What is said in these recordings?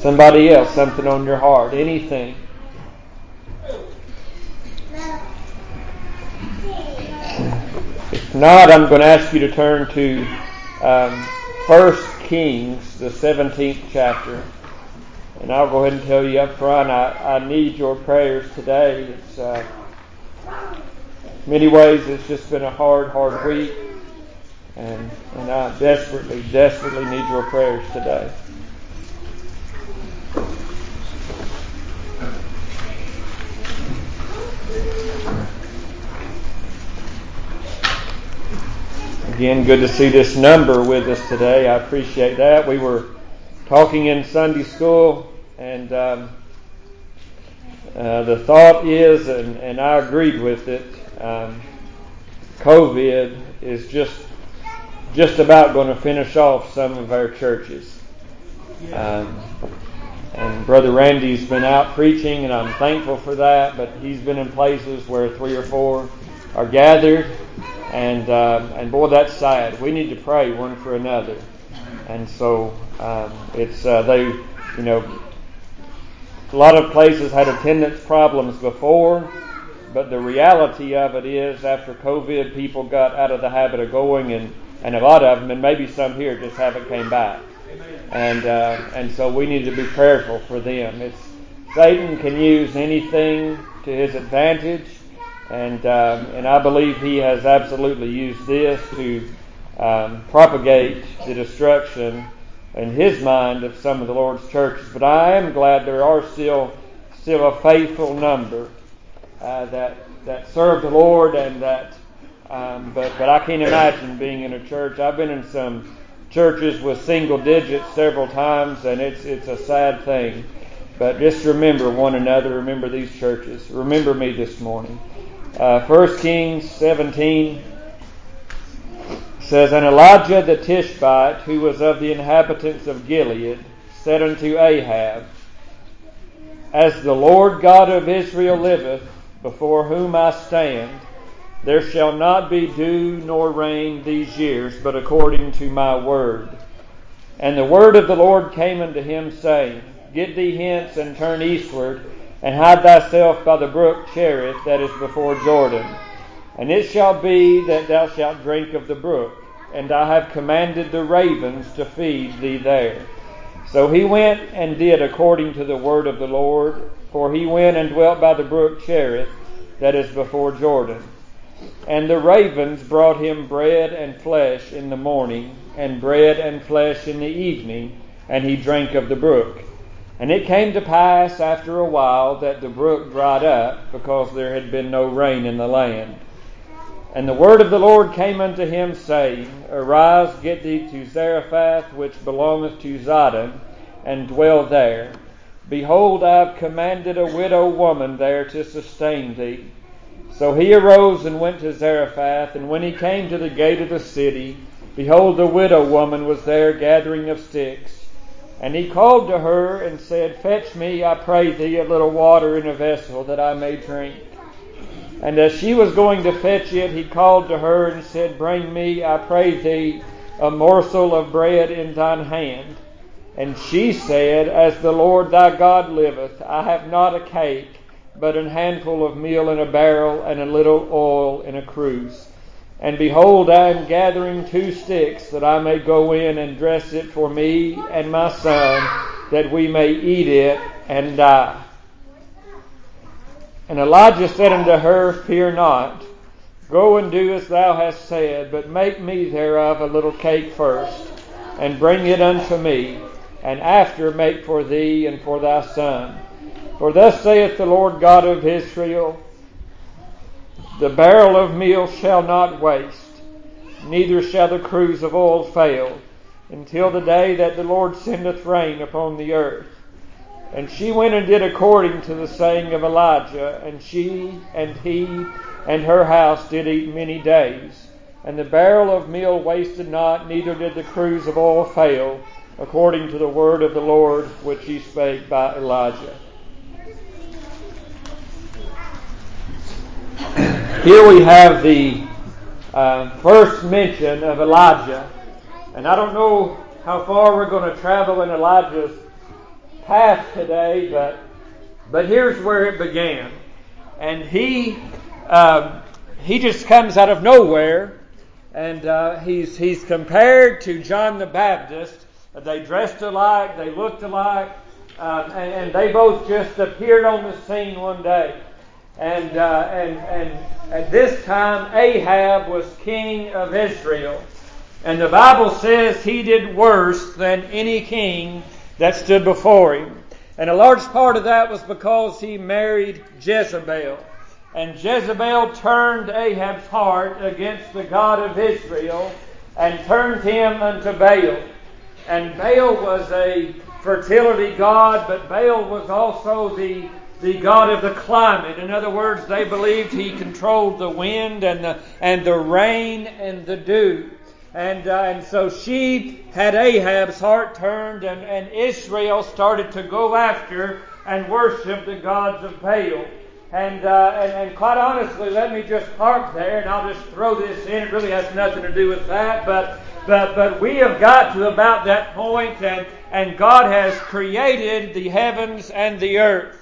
somebody else, something on your heart, anything. If not, I'm going to ask you to turn to um, 1 Kings, the 17th chapter. And I'll go ahead and tell you up front, I, I need your prayers today. It's uh, many ways it's just been a hard, hard week, and and I desperately, desperately need your prayers today. Again, good to see this number with us today. I appreciate that. We were talking in Sunday school, and um, uh, the thought is, and, and I agreed with it, um, COVID is just just about going to finish off some of our churches. Um, and Brother Randy's been out preaching, and I'm thankful for that. But he's been in places where three or four are gathered, and um, and boy, that's sad. We need to pray one for another. And so um, it's uh, they, you know, a lot of places had attendance problems before, but the reality of it is, after COVID, people got out of the habit of going, and and a lot of them, and maybe some here, just haven't came back. And uh, and so we need to be prayerful for them. It's Satan can use anything to his advantage and, um, and I believe he has absolutely used this to um, propagate the destruction in his mind of some of the Lord's churches. But I am glad there are still still a faithful number uh, that that serve the Lord and that. Um, but but I can't imagine being in a church. I've been in some churches with single digits several times, and it's it's a sad thing. But just remember one another. Remember these churches. Remember me this morning. Uh, 1 Kings 17 says, And Elijah the Tishbite, who was of the inhabitants of Gilead, said unto Ahab, As the Lord God of Israel liveth, before whom I stand, there shall not be dew nor rain these years, but according to my word. And the word of the Lord came unto him, saying, Get thee hence and turn eastward and hide thyself by the brook Cherith that is before Jordan. And it shall be that thou shalt drink of the brook, and I have commanded the ravens to feed thee there. So he went and did according to the word of the Lord, for he went and dwelt by the brook Cherith that is before Jordan. And the ravens brought him bread and flesh in the morning, and bread and flesh in the evening, and he drank of the brook. And it came to pass after a while that the brook dried up, because there had been no rain in the land. And the word of the Lord came unto him, saying, Arise, get thee to Zarephath, which belongeth to Zidon, and dwell there. Behold, I have commanded a widow woman there to sustain thee. So he arose and went to Zarephath, and when he came to the gate of the city, behold, the widow woman was there gathering of sticks. And he called to her and said, Fetch me, I pray thee, a little water in a vessel that I may drink. And as she was going to fetch it, he called to her and said, Bring me, I pray thee, a morsel of bread in thine hand. And she said, As the Lord thy God liveth, I have not a cake, but an handful of meal in a barrel, and a little oil in a cruse. And behold, I am gathering two sticks, that I may go in and dress it for me and my son, that we may eat it and die. And Elijah said unto her, Fear not. Go and do as thou hast said, but make me thereof a little cake first, and bring it unto me, and after make for thee and for thy son. For thus saith the Lord God of Israel, the barrel of meal shall not waste, neither shall the cruse of oil fail, until the day that the Lord sendeth rain upon the earth. And she went and did according to the saying of Elijah, and she and he and her house did eat many days. And the barrel of meal wasted not, neither did the cruse of oil fail, according to the word of the Lord which he spake by Elijah. Here we have the uh, first mention of Elijah. And I don't know how far we're going to travel in Elijah's path today, but but here's where it began. And he um, he just comes out of nowhere, and uh, he's he's compared to John the Baptist. They dressed alike, they looked alike, uh, and, and, they both just appeared on the scene one day. And uh, and and at this time, Ahab was king of Israel, and the Bible says he did worse than any king that stood before him. And a large part of that was because he married Jezebel. And Jezebel turned Ahab's heart against the God of Israel and turned him unto Baal. And Baal was a fertility god, but Baal was also the, the god of the climate. In other words, they believed he controlled the wind and the, and the rain and the dew. And, uh, and so she had Ahab's heart turned, and, and Israel started to go after and worship the gods of Baal. And, uh, and, and quite honestly, let me just park there, and I'll just throw this in. It really has nothing to do with that, but but but we have got to about that point, and and God has created the heavens and the earth.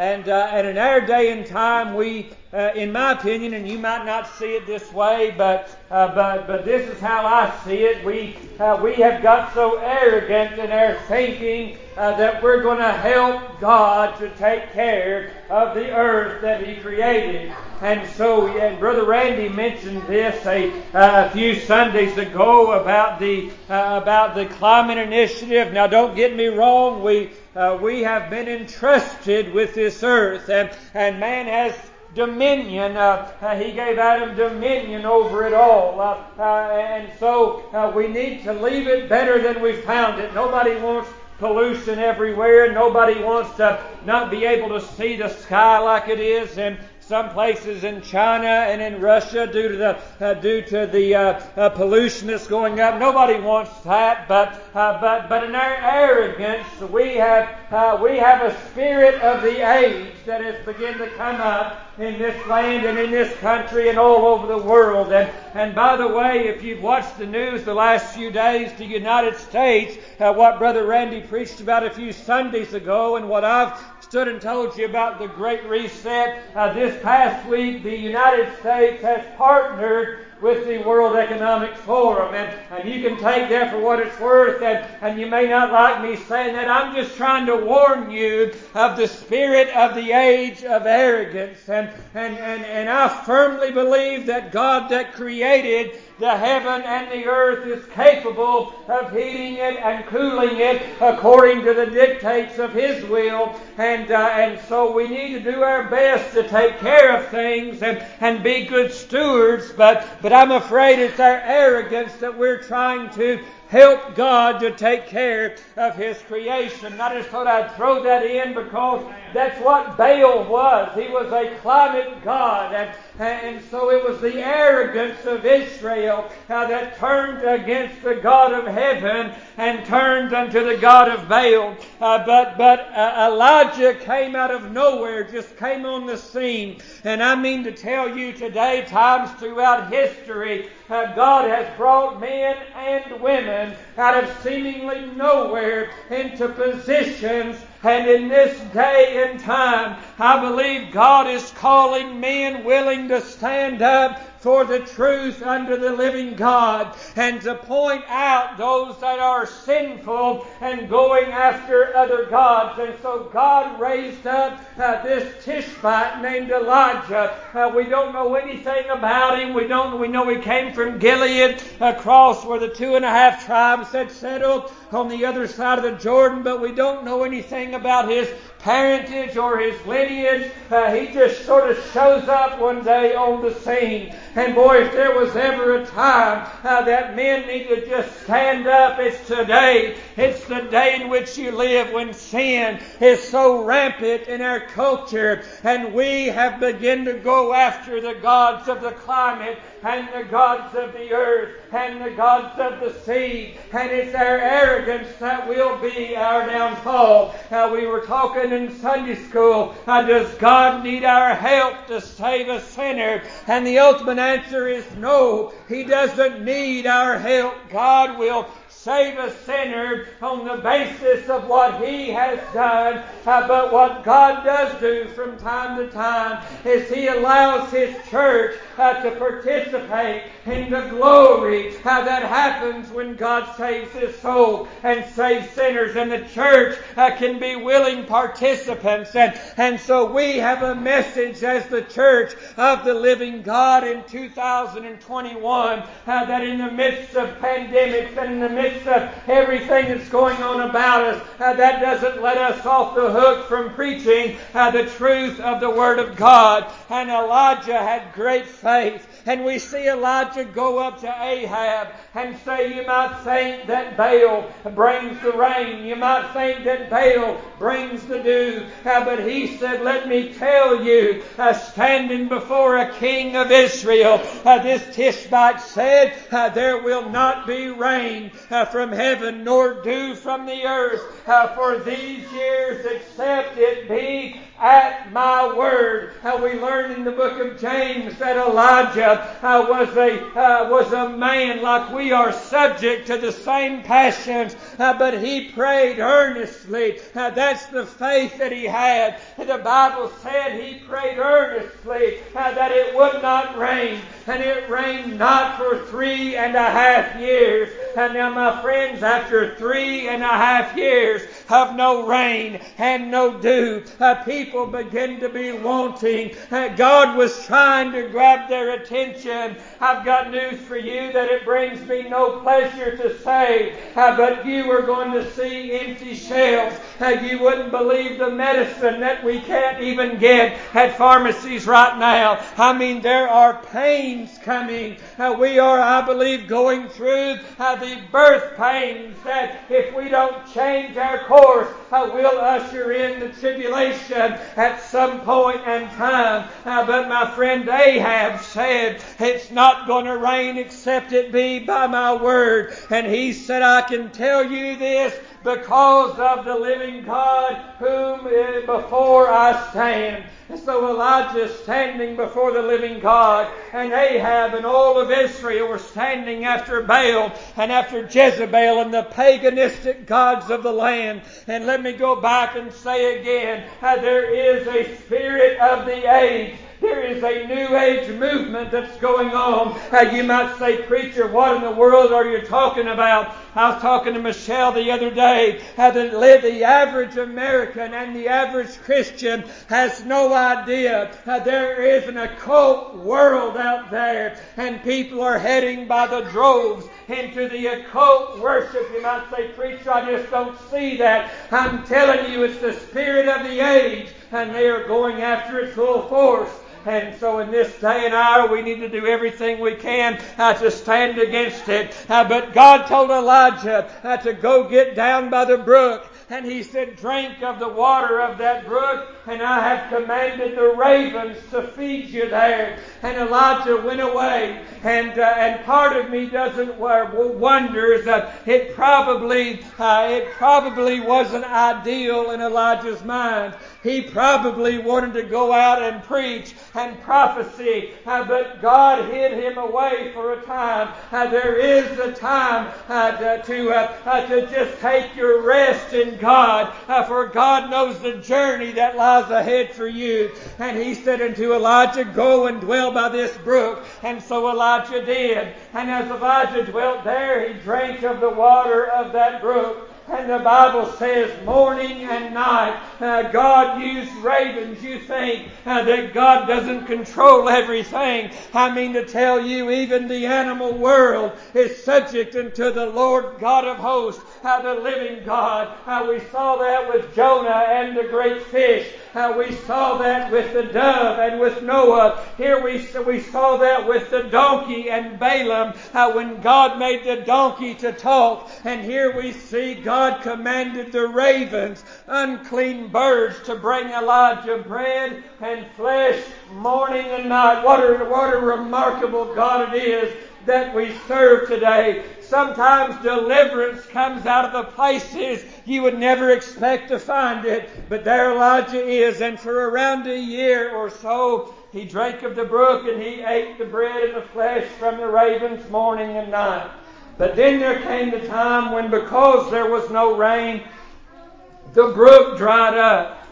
And, uh, and in our day and time, we, uh, in my opinion, and you might not see it this way, but, uh, but, but this is how I see it. We, uh, we have got so arrogant in our thinking uh, that we're going to help God to take care of the earth that He created. And so, and Brother Randy mentioned this a, uh, a few Sundays ago about the about the climate initiative. Now, don't get me wrong. We uh, we have been entrusted with this earth, and, and man has dominion. Uh, uh, he gave Adam dominion over it all. Uh, uh and so uh, we need to leave it better than we found it. Nobody wants pollution everywhere. Nobody wants to not be able to see the sky like it is. And some places in China and in Russia due to the uh, due to the uh, uh, pollution that's going up. Nobody wants that, but uh, but but in our arrogance, we have uh, we have a spirit of the age that has begun to come up in this land and in this country and all over the world. And and by the way, if you've watched the news the last few days, the United States, uh, what Brother Randy preached about a few Sundays ago, and what I've stood and told you about the Great Reset. Uh, this past week, the United States has partnered with the World Economic Forum. And, and you can take that for what it's worth, and, and you may not like me saying that. I'm just trying to warn you of the spirit of the age of arrogance. And, and, and, and I firmly believe that God that created the heaven and the earth is capable of heating it and cooling it according to the dictates of His will. And, uh, and so we need to do our best to take care of things and, and be good stewards. But, but I'm afraid it's our arrogance that we're trying to help God to take care of His creation. I just thought I'd throw that in because that's what Baal was. He was a climate god. And, and so it was the arrogance of Israel uh, that turned against the God of heaven and turned unto the God of Baal. Uh, but but uh, Elijah came out of nowhere, just came on the scene. And I mean to tell you today, times throughout history, God has brought men and women out of seemingly nowhere into positions and in this day and time, I believe God is calling men willing to stand up for the truth under the living God and to point out those that are sinful and going after other gods. And so God raised up uh, this Tishbite named Elijah. Uh, we don't know anything about him. We don't. We know he came from Gilead across where the two and a half tribes had settled on the other side of the Jordan, but we don't know anything about his parentage or his lineage. Uh, he just sort of shows up one day on the scene. And boy, if there was ever a time uh, that men need to just stand up, it's today. It's the day in which you live when sin is so rampant in our culture and we have begun to go after the gods of the climate and the gods of the earth and the gods of the sea. And it's our arrogance that will be our downfall. Now, we were talking in Sunday school, uh, does God need our help to save a sinner? And the ultimate answer is no. He doesn't need our help. God will save a sinner on the basis of what he has done. Uh, but what God does do from time to time is he allows his church to participate in the glory uh, that happens when God saves his soul and saves sinners. And the church uh, can be willing participants. And, and so we have a message as the church of the living God in 2021 uh, that in the midst of pandemics and in the midst of everything that's going on about us, uh, that doesn't let us off the hook from preaching uh, the truth of the Word of God. And Elijah had great faith. And we see Elijah go up to Ahab and say, You might think that Baal brings the rain. You might think that Baal brings the dew. Uh, but he said, Let me tell you, uh, standing before a king of Israel, uh, this Tishbite said, There will not be rain from heaven, nor dew from the earth for these years, except it be at my word. Uh, we learn in the book of James that Elijah uh, was a uh, was a man like we are, subject to the same passions, but he prayed earnestly. Uh, that's the faith that he had. The Bible said he prayed earnestly uh, that it would not rain, and it rained not for three and a half years. And now, my friends, after three and a half years of no rain and no dew, people begin to be wanting. God was trying to grab their attention. I've got news for you that it brings me no pleasure to say, but you are going to see empty shelves. You wouldn't believe the medicine that we can't even get at pharmacies right now. I mean, there are pains coming. Uh, we are, I believe, going through uh, the birth pains that if we don't change our course, uh, will usher in the tribulation at some point in time. but my friend Ahab said, it's not going to rain except it be by my word. And he said, I can tell you this because of the living God whom eh, before I stand. And so Elijah standing before the living God, and Ahab and all of Israel were standing after Baal and after Jezebel and the paganistic gods of the land. And let me go back and say again, uh, there is a spirit of the age there is a new age movement that's going on. Uh, you might say, preacher, what in the world are you talking about? I was talking to Michelle the other day how the, the average American and the average Christian has no idea how there is an occult world out there and people are heading by the droves into the occult worship. You might say, preacher, I just don't see that. I'm telling you, it's the spirit of the age and they are going after it full force. And so in this day and hour, we need to do everything we can uh, to stand against it. Uh, but God told Elijah uh, to go get down by the brook and he said, Drink of the water of that brook, and I have commanded the ravens to feed you there. And Elijah went away, and uh, and part of me doesn't wonders that it probably uh, it probably wasn't ideal in Elijah's mind. He probably wanted to go out and preach and prophecy, uh, but God hid him away for a time. Uh, there is a time uh, to uh, to just take your rest in God, uh, for God knows the journey that lies ahead for you. And he said unto Elijah, Go and dwell by this brook. And so Elijah did. And as Elijah dwelt there, he drank of the water of that brook. And the Bible says morning and night, uh, God used ravens. You think uh, that God doesn't control everything. I mean to tell you, even the animal world is subject unto the Lord God of hosts, uh, the living God. How we saw that with Jonah and the great fish. How we saw that with the dove and with Noah. Here we, we saw that with the donkey and Balaam How when God made the donkey to talk. And here we see God commanded the ravens, unclean birds, to bring Elijah bread and flesh morning and night. What a, what a remarkable God it is that we serve today. Sometimes deliverance comes out of the places you would never expect to find it, but there Elijah is, and for around a year or so, he drank of the brook and he ate the bread and the flesh from the ravens morning and night. But then there came the time when, because there was no rain, the brook dried up.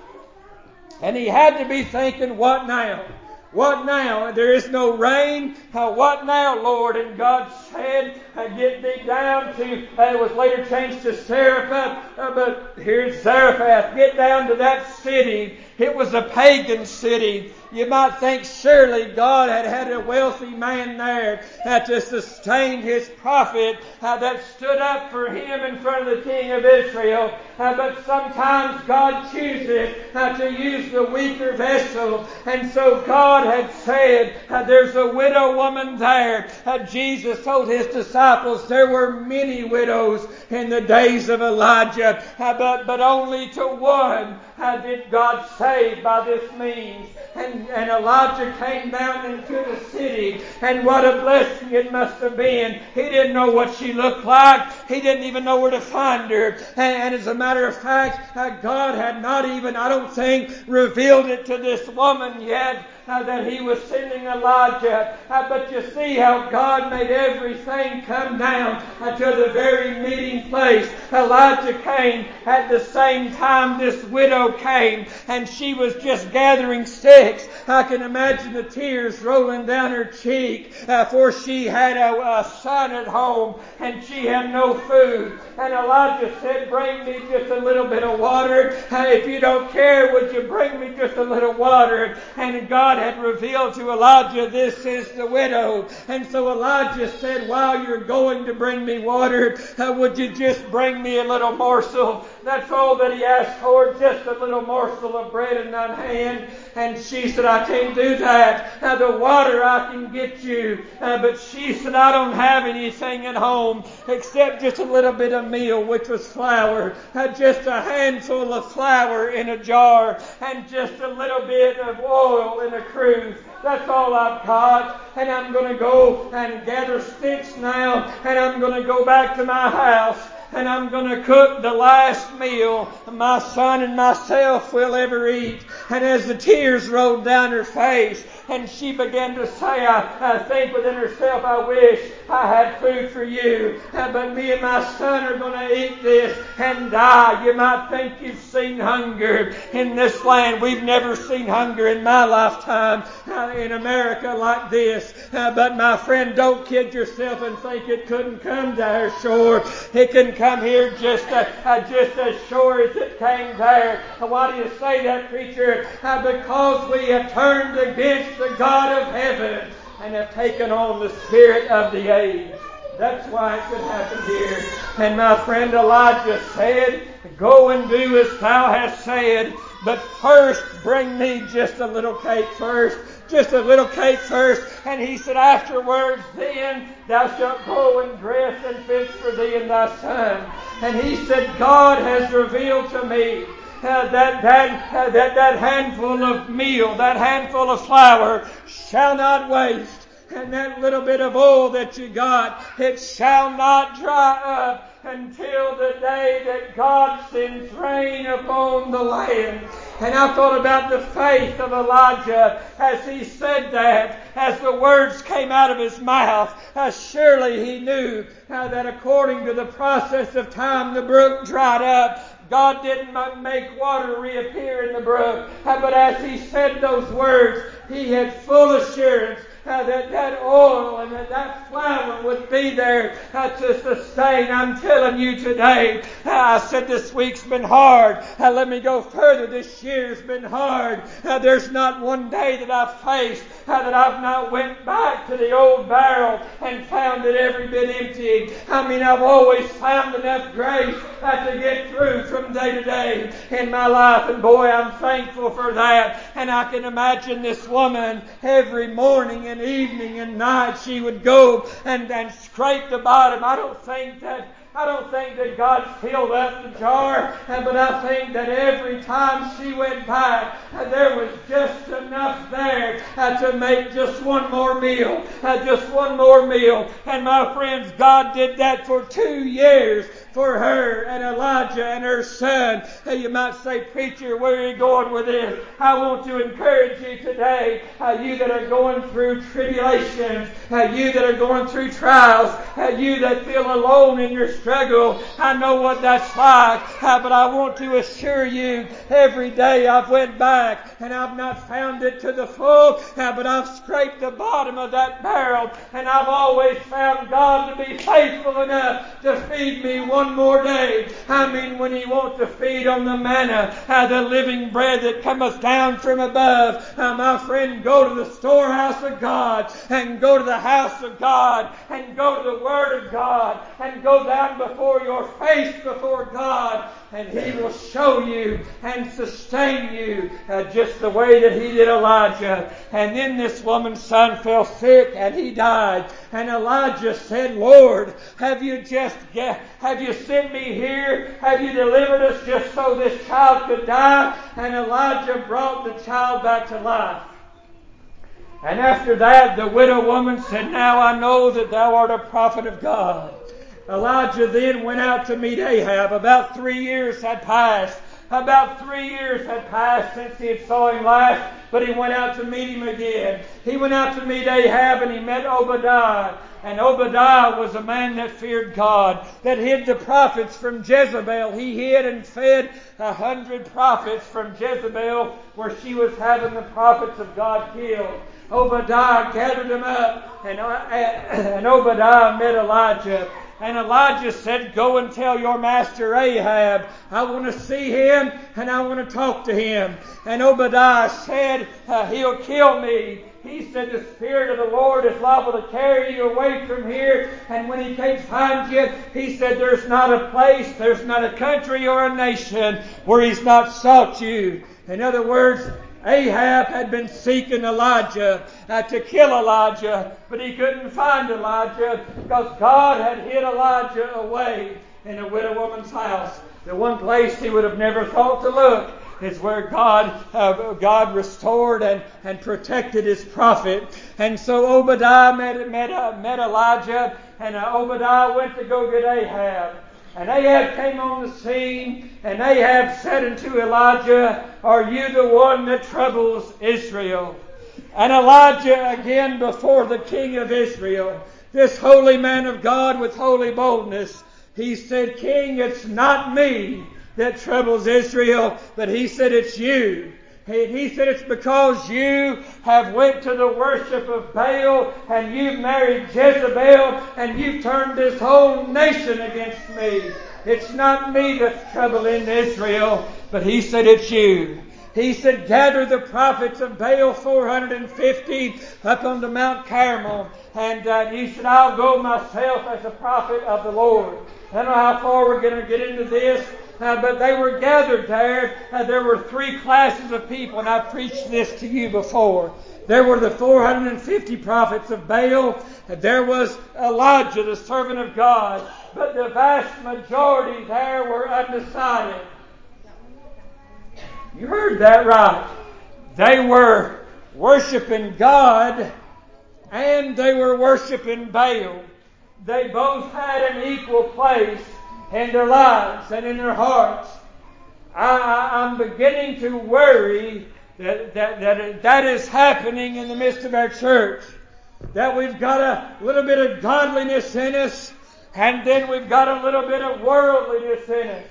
And he had to be thinking, what now? What now? There is no rain. What now, Lord? And God said, Get down to, it was later changed to Zarephath, uh, but here's Zarephath. Get down to that city. It was a pagan city. You might think surely God had had a wealthy man there uh, to sustain his prophet uh, that stood up for him in front of the king of Israel. Uh, but sometimes God chooses uh, to use the weaker vessel. And so God had said, uh, There's a widow woman there. Uh, Jesus told his disciples there were many widows in the days of Elijah, but, but only to one did God save by this means. And, and Elijah came down into the city, and what a blessing it must have been. He didn't know what she looked like. He didn't even know where to find her. And, and as a matter of fact, uh, God had not even, I don't think, revealed it to this woman yet uh, that he was sending Elijah. Uh, but you see how God made everything come down uh, to the very meeting place. Elijah came at the same time this widow came, and she was just gathering sticks. I can imagine the tears rolling down her cheek, uh, for she had a, a son at home, and she had no food. And Elijah said, Bring me just a little bit of water. Uh, if you don't care, would you bring me just a little water? And God God had revealed to Elijah, this is the widow. And so Elijah said, while you're going to bring me water, uh, would you just bring me a little morsel? That's all that he asked for, just a little morsel of bread in thine hand. And she said, I can't do that. Uh, the water I can get you. Uh, but she said, I don't have anything at home except just a little bit of meal, which was flour. Uh, just a handful of flour in a jar and just a little bit of oil in a cruse. That's all I've got. And I'm going to go and gather sticks now. And I'm going to go back to my house and I'm going to cook the last meal my son and myself will ever eat. And as the tears rolled down her face, and she began to say, I, I think within herself, I wish I had food for you, uh, but me and my son are going to eat this and die. You might think you've seen hunger in this land. We've never seen hunger in my lifetime uh, in America like this. Uh, but my friend, don't kid yourself and think it couldn't come to our shore. It can come here just, just as sure as it came there. Why do you say that, preacher? Because we have turned against the God of heaven and have taken on the spirit of the age. That's why it could happen here. And my friend Elijah said, Go and do as thou hast said, but first bring me just a little cake first just a little cake first. And he said, Afterwards, then thou shalt go and dress and fix for thee and thy son. And he said, God has revealed to me that, that, that, that handful of meal, that handful of flour shall not waste. And that little bit of oil that you got, it shall not dry up until the day that God sends rain upon the land. And I thought about the faith of Elijah as he said that, as the words came out of his mouth. Uh, surely he knew uh, that according to the process of time, the brook dried up. God didn't make water reappear in the brook. But as he said those words, he had full assurance that that oil and that, that flour would be there uh, to sustain. I'm telling you today, uh, I said this week's been hard. Let me go further. This year's been hard. There's not one day that I've faced that I've not went back to the old barrel and found it every bit empty. I mean, I've always found enough grace to get through from day to day in my life. And boy, I'm thankful for that. And I can imagine this woman every morning and and evening and night she would go and, and scrape the bottom. I don't think that I don't think that God filled up the jar, but I think that every time she went by, uh, there was just enough there uh, to make just one more meal, uh, just one more meal. And my friends, God did that for two years for her and Elijah and her son. And You might say, preacher, where are you going with this? I want to encourage you today, you that are going through tribulations, you that are going through trials, How you that feel alone in your struggle. I know what that's like, but I want to assure you, every day I've went back and I've not found it to the full, but I've scraped the bottom of that barrel and I've always found God to be faithful enough to feed me one more day. I mean, when He wants to feed on the manna, uh, the living bread that cometh down from above, uh, my friend, go to the storehouse of God and go to the house of God and go to the Word of God and go down before your face before God and He will show you and sustain you uh, just the way that He did Elijah. And then this woman's son fell sick and he died. And Elijah said, Lord, have you just have you sent me here? Have you delivered us just so this child could die? And Elijah brought the child back to life. And after that, the widow woman said, Now I know that thou art a prophet of God. Elijah then went out to meet Ahab. About three years had passed. About three years had passed since he had saw him last, but he went out to meet him again. He went out to meet Ahab and he met Obadiah. And Obadiah was a man that feared God, that hid the prophets from Jezebel. He hid and fed a hundred prophets from Jezebel where she was having the prophets of God killed. Obadiah gathered them up, and, uh, and Obadiah met Elijah. And Elijah said, Go and tell your master Ahab, I want to see him and I want to talk to him. And Obadiah said, uh, He'll kill me. He said, The Spirit of the Lord is liable to carry you away from here. And when He can't find you, He said, There's not a place, there's not a country or a nation where He's not sought you. In other words, Ahab had been seeking Elijah uh, to kill Elijah, but he couldn't find Elijah because God had hid Elijah away in a widow woman's house. The one place he would have never thought to look is where God uh, God restored and, and protected his prophet. And so Obadiah met, met, uh, met Elijah, and uh, Obadiah went to go get Ahab. And Ahab came on the scene, and Ahab said unto Elijah, Are you the one that troubles Israel? And Elijah again before the king of Israel, this holy man of God with holy boldness, he said, King, it's not me that troubles Israel, but he said, It's you. He said it's because you have went to the worship of Baal and you've married Jezebel and you've turned this whole nation against me. It's not me that's troubling Israel, but he said it's you. He said, gather the prophets of Baal 450 up on the Mount Carmel. And uh, he said, I'll go myself as a prophet of the Lord. I don't know how far we're going to get into this, uh, but they were gathered there. Uh, there were three classes of people, and I've preached this to you before. There were the 450 prophets of Baal. There was Elijah, the servant of God. But the vast majority there were undecided. You heard that right. They were worshiping God and they were worshiping Baal. They both had an equal place in their lives and in their hearts. I, am beginning to worry that, that, that that is happening in the midst of our church. That we've got a little bit of godliness in us, and then we've got a little bit of worldliness in us.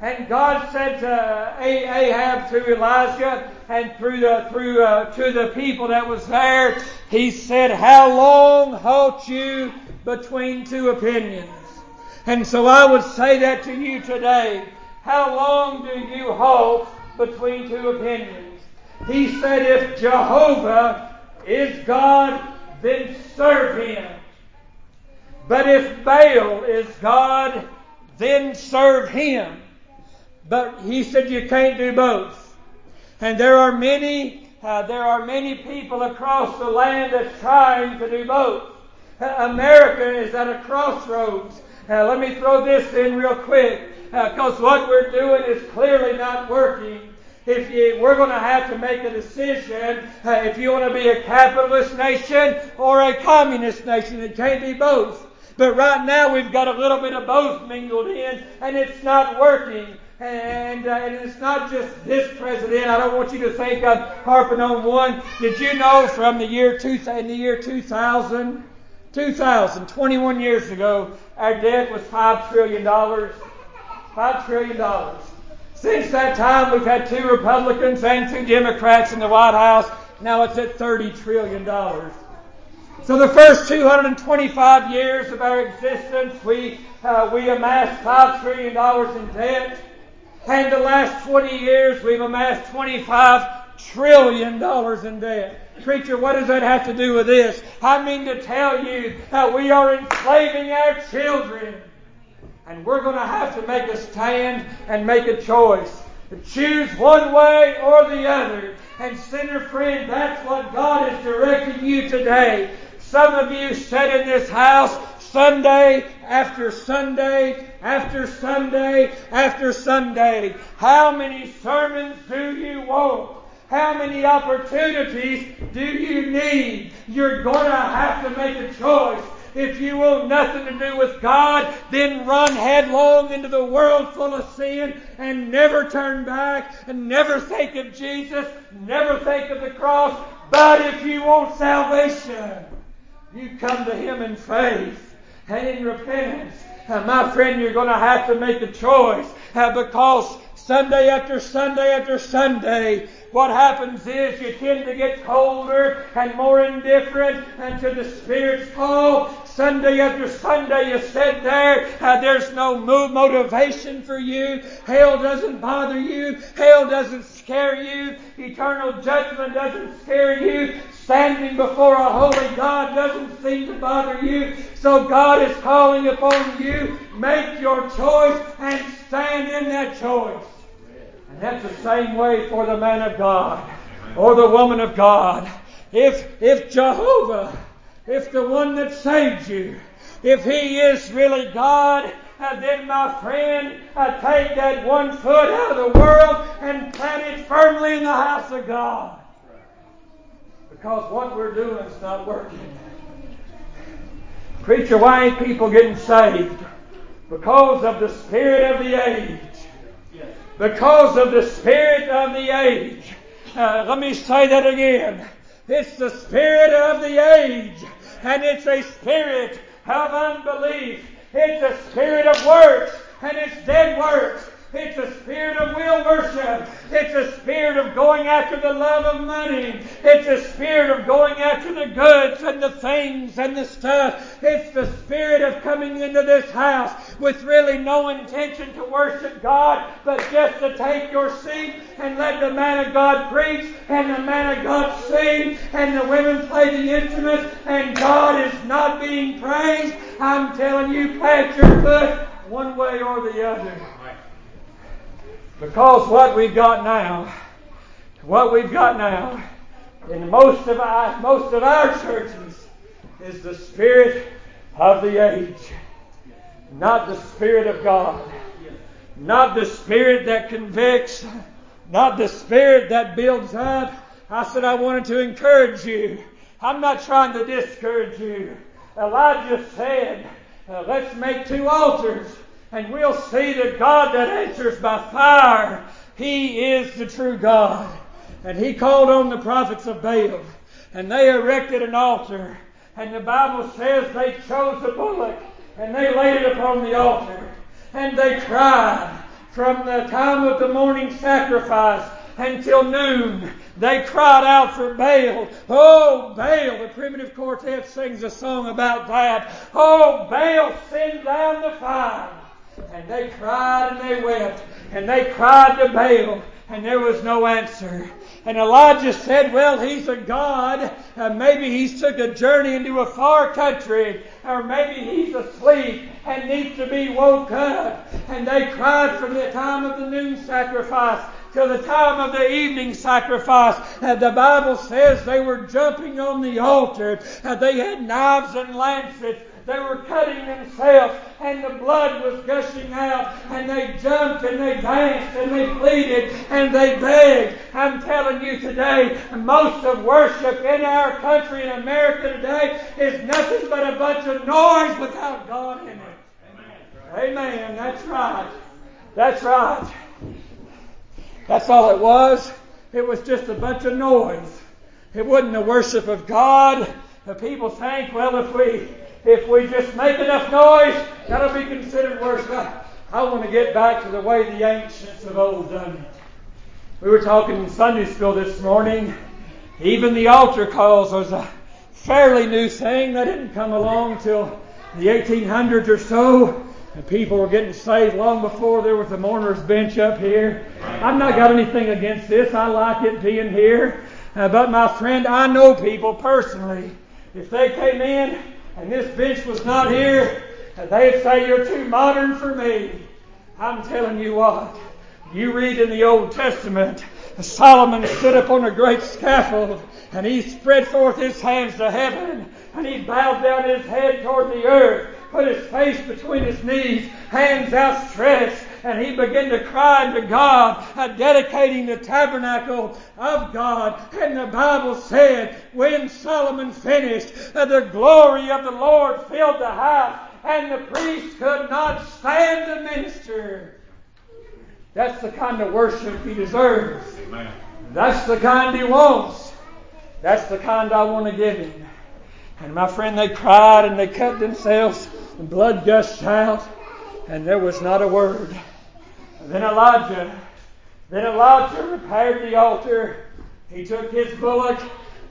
And God said to Ahab through Elijah and through the through uh, to the people that was there, He said, "How long halt you between two opinions?" And so I would say that to you today. How long do you halt between two opinions? He said, if Jehovah is God, then serve him. But if Baal is God, then serve him. But he said you can't do both. And there are many, uh, there are many people across the land that's trying to do both. Uh, America is at a crossroads. Uh, let me throw this in real quick because uh, what we're doing is clearly not working. If you, we're going to have to make a decision uh, if you want to be a capitalist nation or a communist nation. It can't be both. But right now we've got a little bit of both mingled in, and it's not working. And, uh, and it's not just this president. I don't want you to think I'm harping on one. Did you know from the year two, in the year 2000, 2000, 21 years ago, our debt was $5 trillion. $5 trillion. Since that time, we've had two Republicans and two Democrats in the White House. Now it's at $30 trillion. So the first 225 years of our existence, we, uh, we amassed $5 trillion in debt. And the last 20 years, we've amassed $25 trillion dollars in debt. Preacher, what does that have to do with this? I mean to tell you that we are enslaving our children. And we're going to have to make a stand and make a choice. Choose one way or the other. And sinner friend, that's what God is directing you today. Some of you sat in this house Sunday after Sunday after Sunday after Sunday. How many sermons do you want? How many opportunities do you need? You're going to have to make a choice. If you want nothing to do with God, then run headlong into the world full of sin and never turn back and never think of Jesus, never think of the cross. But if you want salvation, you come to Him in faith and in repentance. Uh, my friend, you're going to have to make a choice because Sunday after Sunday after Sunday, what happens is you tend to get colder and more indifferent until the Spirit's call. Sunday after Sunday you sit there, uh, there's no motivation for you. Hell doesn't bother you. Hell doesn't scare you. Eternal judgment doesn't scare you. Standing before a holy God doesn't seem to bother you. So God is calling upon you. Make your choice and stand in that choice. And that's the same way for the man of God or the woman of God. If, if Jehovah, if the one that saved you, if He is really God, uh, then my friend, uh, take that one foot out of the world and plant it firmly in the house of God. Because what we're doing is not working. Preacher, why ain't people getting saved? Because of the spirit of the age. Because of the spirit of the age. Uh, let me say that again. It's the spirit of the age. And it's a spirit of unbelief. It's a spirit of works. And it's dead works. It's a spirit of will worship. It's a spirit of going after the love of money. It's a spirit of going after the goods and the things and the stuff. It's the spirit of coming into this house with really no intention to worship God, but just to take your seat and let the man of God preach and the man of God sing and the women play the instruments and God is not being praised. I'm telling you, plant your foot one way or the other. Because what we've got now, what we've got now, in most of our most of our churches, is the spirit of the age, not the spirit of God, not the spirit that convicts, not the spirit that builds up. I said I wanted to encourage you. I'm not trying to discourage you. Elijah said, uh, "Let's make two altars." And we'll see the God that answers by fire. He is the true God. And he called on the prophets of Baal, and they erected an altar. And the Bible says they chose a bullock, and they laid it upon the altar. And they cried from the time of the morning sacrifice until noon. They cried out for Baal. Oh, Baal. The primitive quartet sings a song about that. Oh, Baal, send down the fire. And they cried and they wept. And they cried to Baal. And there was no answer. And Elijah said, well, he's a God. Uh, maybe he's took a journey into a far country. Or maybe he's asleep and needs to be woke up. And they cried from the time of the noon sacrifice till the time of the evening sacrifice. And the Bible says they were jumping on the altar. And they had knives and lances They were cutting themselves and the blood was gushing out and they jumped and they danced and they pleaded and they begged. I'm telling you today, most of worship in our country in America today is nothing but a bunch of noise without God in it. Amen. Amen. That's right. That's right. That's all it was. It was just a bunch of noise. It wasn't the worship of God. The people think, well, if we if we just make enough noise, that'll be considered worship. I want to get back to the way the ancients of old done it. We were talking in Sunday school this morning. Even the altar calls was a fairly new thing. They didn't come along till the 1800s or so. And people were getting saved long before there was a mourner's bench up here. I've not got anything against this. I like it being here. Uh, but my friend, I know people personally. If they came in and this bench was not here, they'd say you're too modern for me. I'm telling you what. You read in the Old Testament, Solomon stood up on a great scaffold and he spread forth his hands to heaven and he bowed down his head toward the earth put his face between his knees, hands outstretched, and he began to cry to God, uh, dedicating the tabernacle of God. And the Bible said, when Solomon finished, uh, the glory of the Lord filled the house, and the priest could not stand to minister. That's the kind of worship he deserves. Amen. That's the kind he wants. That's the kind I want to give him. And my friend, they cried and they cut themselves and blood gushed out, and there was not a word. then Elijah, then Elijah repaired the altar. He took his bullock,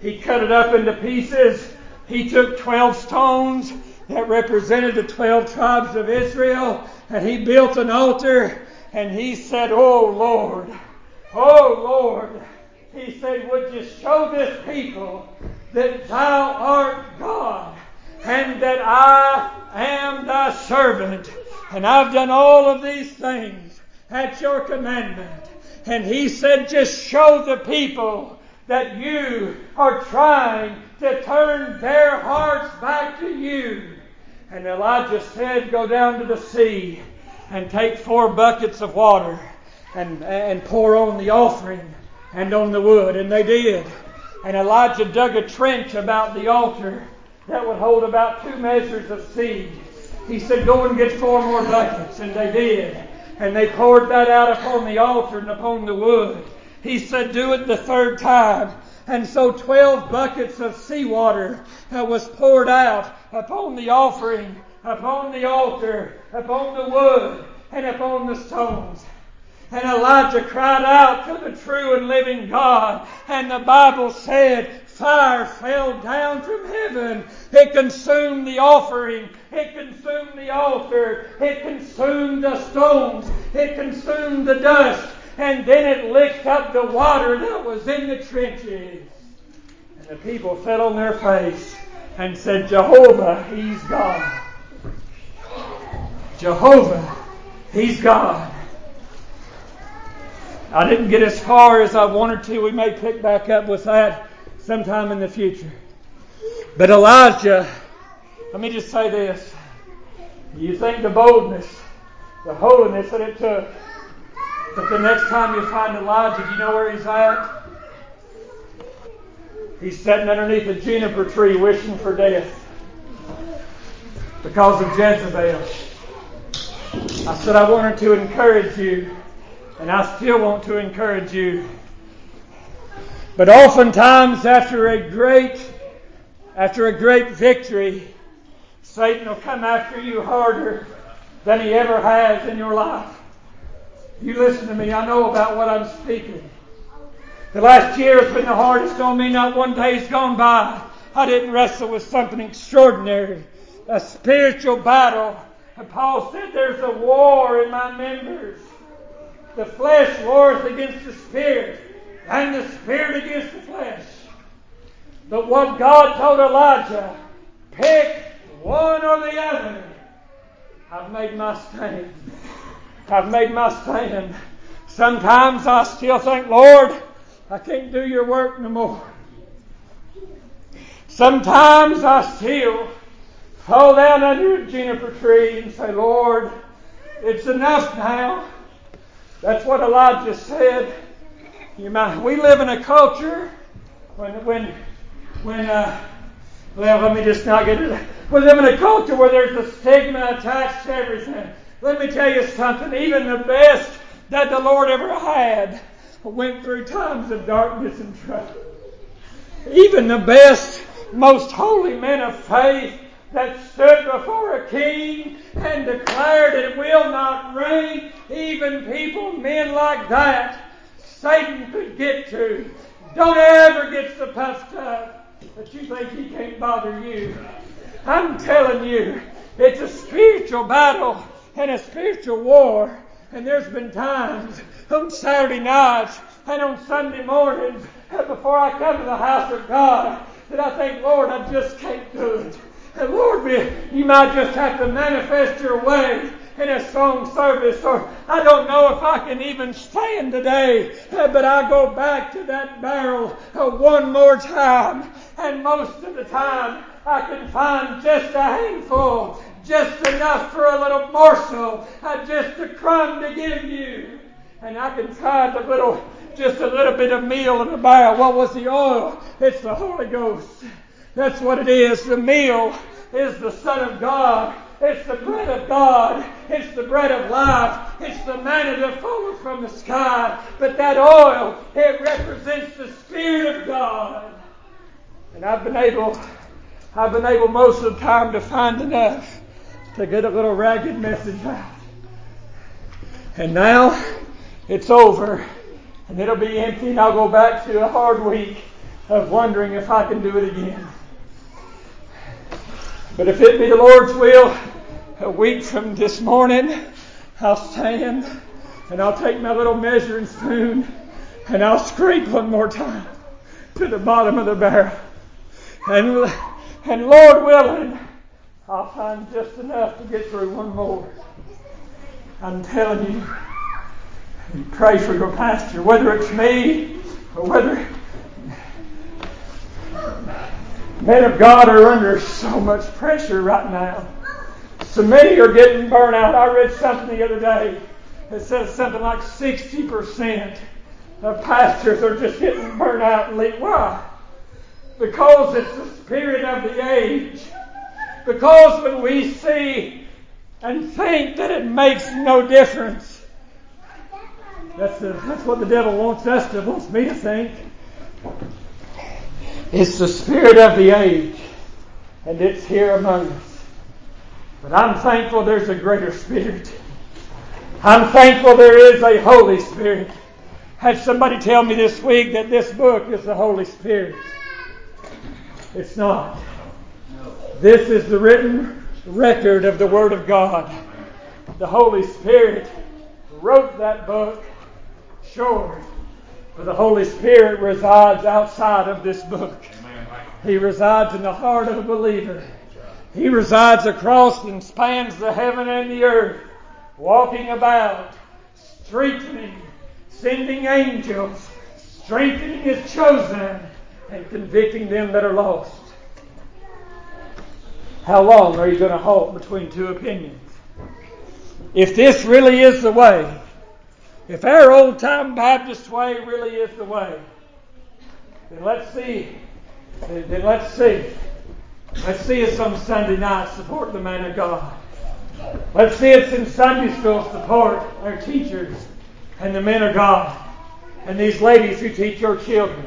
he cut it up into pieces. He took 12 stones that represented the 12 tribes of Israel, and he built an altar, and he said, Oh Lord, oh Lord, he said, Would you show this people that thou art God? And that I am thy servant, and I've done all of these things at your commandment. And he said, just show the people that you are trying to turn their hearts back to you. And Elijah said, go down to the sea and take four buckets of water and, and pour on the offering and on the wood. And they did. And Elijah dug a trench about the altar that would hold about two measures of seed. He said, Go and get four more buckets. And they did. And they poured that out upon the altar and upon the wood. He said, Do it the third time. And so 12 buckets of seawater uh, was poured out upon the offering, upon the altar, upon the wood, and upon the stones. And Elijah cried out to the true and living God. And the Bible said, fire fell down from heaven. It consumed the offering. It consumed the altar. It consumed the stones. It consumed the dust. And then it licked up the water that was in the trenches. And the people fell on their face and said, Jehovah, He's God. Jehovah, He's God. I didn't get as far as I wanted to. We may pick back up with that sometime in the future. But Elijah, let me just say this. You think the boldness, the holiness that it took, but the next time you find Elijah, do you know where he's at? He's sitting underneath a juniper tree wishing for death because of Jezebel. I said I wanted to encourage you, and I still want to encourage you but oftentimes after a great, after a great victory, Satan will come after you harder than he ever has in your life. You listen to me, I know about what I'm speaking. The last year has been the hardest on me. Not one day's gone by. I didn't wrestle with something extraordinary, a spiritual battle. And Paul said there's a war in my members. The flesh wars against the spirit and the spirit against the flesh. But what God told Elijah, pick one or the other. I've made my stand. I've made my stand. Sometimes I still think, Lord, I can't do your work no more. Sometimes I still fall down under a juniper tree and say, Lord, it's enough now. That's what Elijah said. You might, we live in a culture when, when, when, uh, well, let me just not get it. We live in a culture where there's a stigma attached to everything. Let me tell you something. Even the best that the Lord ever had went through times of darkness and trouble. Even the best, most holy men of faith that stood before a king and declared it will not rain, even people, men like that, Satan could get to. Don't ever get so puffed up that you think he can't bother you. I'm telling you, it's a spiritual battle and a spiritual war. And there's been times on Saturday nights and on Sunday mornings before I come to the house of God that I think, Lord, I just can't do it. And Lord, you might just have to manifest your way in a song service, or I don't know if I can even stand today, eh, but I go back to that barrel eh, one more time, and most of the time I can find just a handful, just enough for a little morsel, eh, just a crumb to give you, and I can find a little, just a little bit of meal in the barrel. What was the oil? It's the Holy Ghost. That's what it is. The meal is the Son of God. It's the bread of God. It's the bread of life. It's the manna that falls from the sky. But that oil, it represents the Spirit of God. And I've been able, I've been able most of the time to find enough to get a little ragged message out. And now it's over. And it'll be empty and I'll go back to a hard week of wondering if I can do it again. But if it be the Lord's will, a week from this morning, I'll stand and I'll take my little measuring spoon and I'll scrape one more time to the bottom of the barrel. And, and Lord willing, I'll find just enough to get through one more. I'm telling you, pray for your pastor, whether it's me or whether Men of God are under so much pressure right now. So many are getting burnt out. I read something the other day that says something like 60% of pastors are just getting burnt out and leave. Why? Because it's the spirit of the age. Because when we see and think that it makes no difference, that's, that's what the devil wants us to, wants me to think. It's the spirit of the age, and it's here among us. But I'm thankful there's a greater spirit. I'm thankful there is a Holy Spirit. Had somebody tell me this week that this book is the Holy Spirit. It's not. This is the written record of the Word of God. The Holy Spirit wrote that book. Sure. But the Holy Spirit resides outside of this book. He resides in the heart of a believer. He resides across and spans the heaven and the earth, walking about, strengthening, sending angels, strengthening his chosen, and convicting them that are lost. How long are you going to halt between two opinions? If this really is the way, if our old time Baptist way really is the way, then let's see. Then let's see. Let's see us on Sunday night support the man of God. Let's see us in Sunday school support our teachers and the men of God and these ladies who teach your children.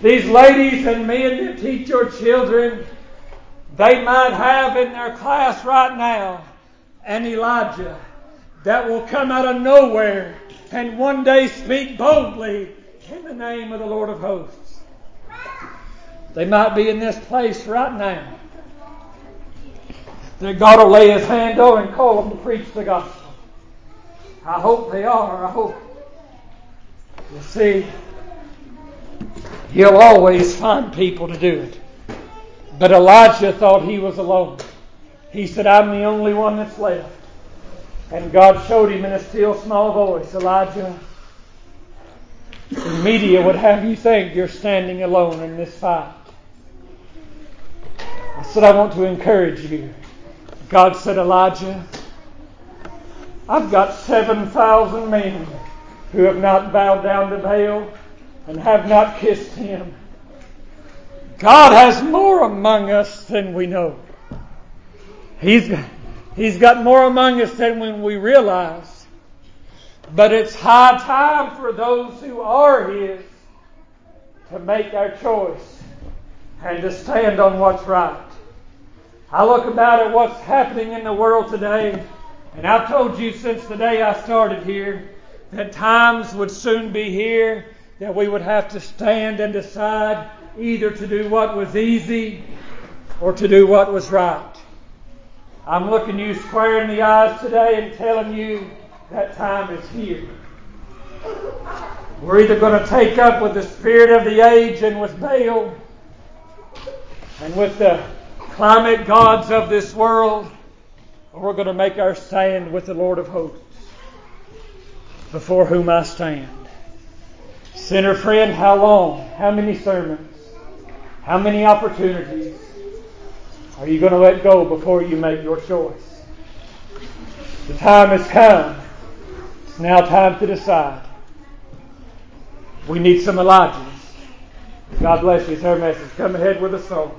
These ladies and men that teach your children, they might have in their class right now an Elijah that will come out of nowhere and one day speak boldly in the name of the Lord of hosts. They might be in this place right now. That God will lay His hand on and call them to preach the gospel. I hope they are. I hope. You see, He'll always find people to do it. But Elijah thought he was alone. He said, I'm the only one that's left. And God showed him in a still small voice, Elijah, the media would have you think you're standing alone in this fight. Said, I want to encourage you. God said, Elijah, I've got 7,000 men who have not bowed down to Baal and have not kissed him. God has more among us than we know. He's, he's got more among us than when we realize. But it's high time for those who are His to make our choice and to stand on what's right. I look about at what's happening in the world today, and I've told you since the day I started here that times would soon be here that we would have to stand and decide either to do what was easy or to do what was right. I'm looking you square in the eyes today and telling you that time is here. We're either going to take up with the spirit of the age and with Baal and with the climate gods of this world, we're going to make our stand with the Lord of hosts, before whom I stand. Sinner friend, how long? How many sermons? How many opportunities are you going to let go before you make your choice? The time has come. It's now time to decide. We need some Elijahs. God bless you. It's our message. Come ahead with a song.